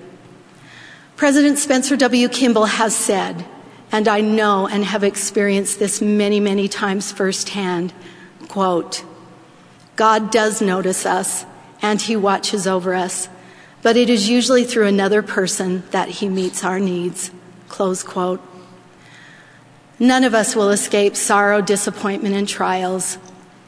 President Spencer W. Kimball has said, and I know and have experienced this many, many times firsthand, quote, God does notice us and he watches over us, but it is usually through another person that he meets our needs. Close quote. None of us will escape sorrow, disappointment, and trials.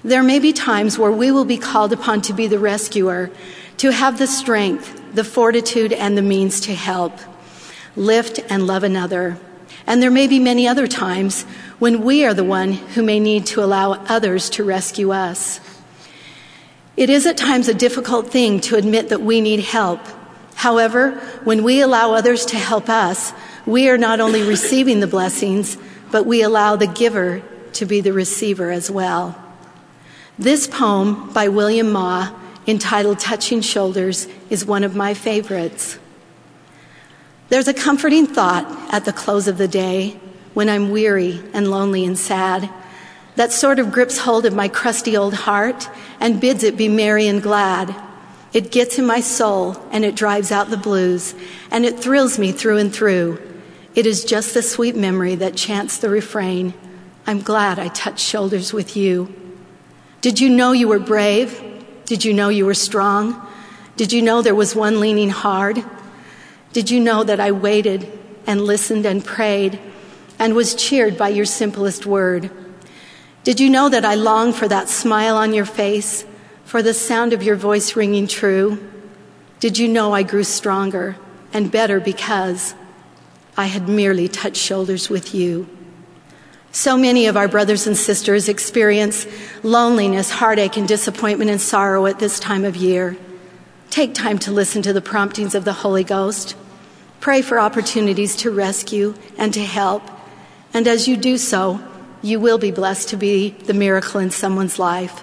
There may be times where we will be called upon to be the rescuer, to have the strength, the fortitude, and the means to help, lift, and love another. And there may be many other times when we are the one who may need to allow others to rescue us. It is at times a difficult thing to admit that we need help. However, when we allow others to help us, we are not only receiving the blessings, but we allow the giver to be the receiver as well. This poem by William Ma, entitled Touching Shoulders, is one of my favorites. There's a comforting thought at the close of the day when I'm weary and lonely and sad that sort of grips hold of my crusty old heart and bids it be merry and glad. It gets in my soul and it drives out the blues and it thrills me through and through. It is just the sweet memory that chants the refrain I'm glad I touched shoulders with you. Did you know you were brave? Did you know you were strong? Did you know there was one leaning hard? Did you know that I waited and listened and prayed and was cheered by your simplest word? Did you know that I long for that smile on your face, for the sound of your voice ringing true? Did you know I grew stronger and better because I had merely touched shoulders with you? So many of our brothers and sisters experience loneliness, heartache, and disappointment and sorrow at this time of year. Take time to listen to the promptings of the Holy Ghost. Pray for opportunities to rescue and to help. And as you do so, you will be blessed to be the miracle in someone's life.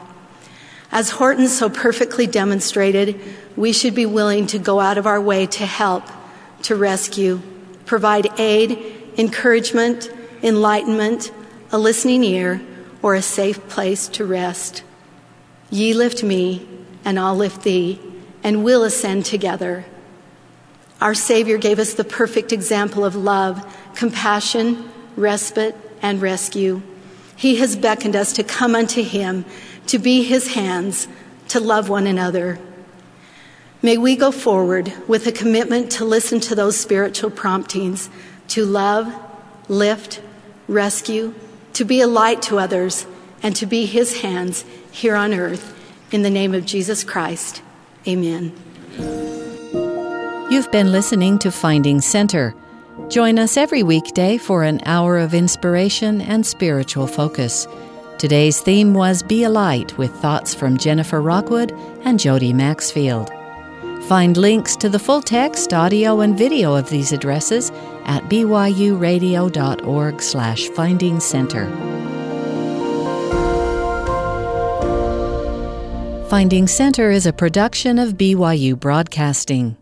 As Horton so perfectly demonstrated, we should be willing to go out of our way to help, to rescue, provide aid, encouragement, enlightenment, a listening ear, or a safe place to rest. Ye lift me, and I'll lift thee, and we'll ascend together. Our Savior gave us the perfect example of love, compassion, respite, and rescue. He has beckoned us to come unto Him, to be His hands, to love one another. May we go forward with a commitment to listen to those spiritual promptings, to love, lift, rescue, to be a light to others, and to be His hands here on earth. In the name of Jesus Christ, amen.
You've been listening to Finding Center. Join us every weekday for an hour of inspiration and spiritual focus. Today's theme was Be a Light with thoughts from Jennifer Rockwood and Jody Maxfield. Find links to the full text, audio, and video of these addresses at byuradio.org slash finding center. Finding Center is a production of BYU Broadcasting.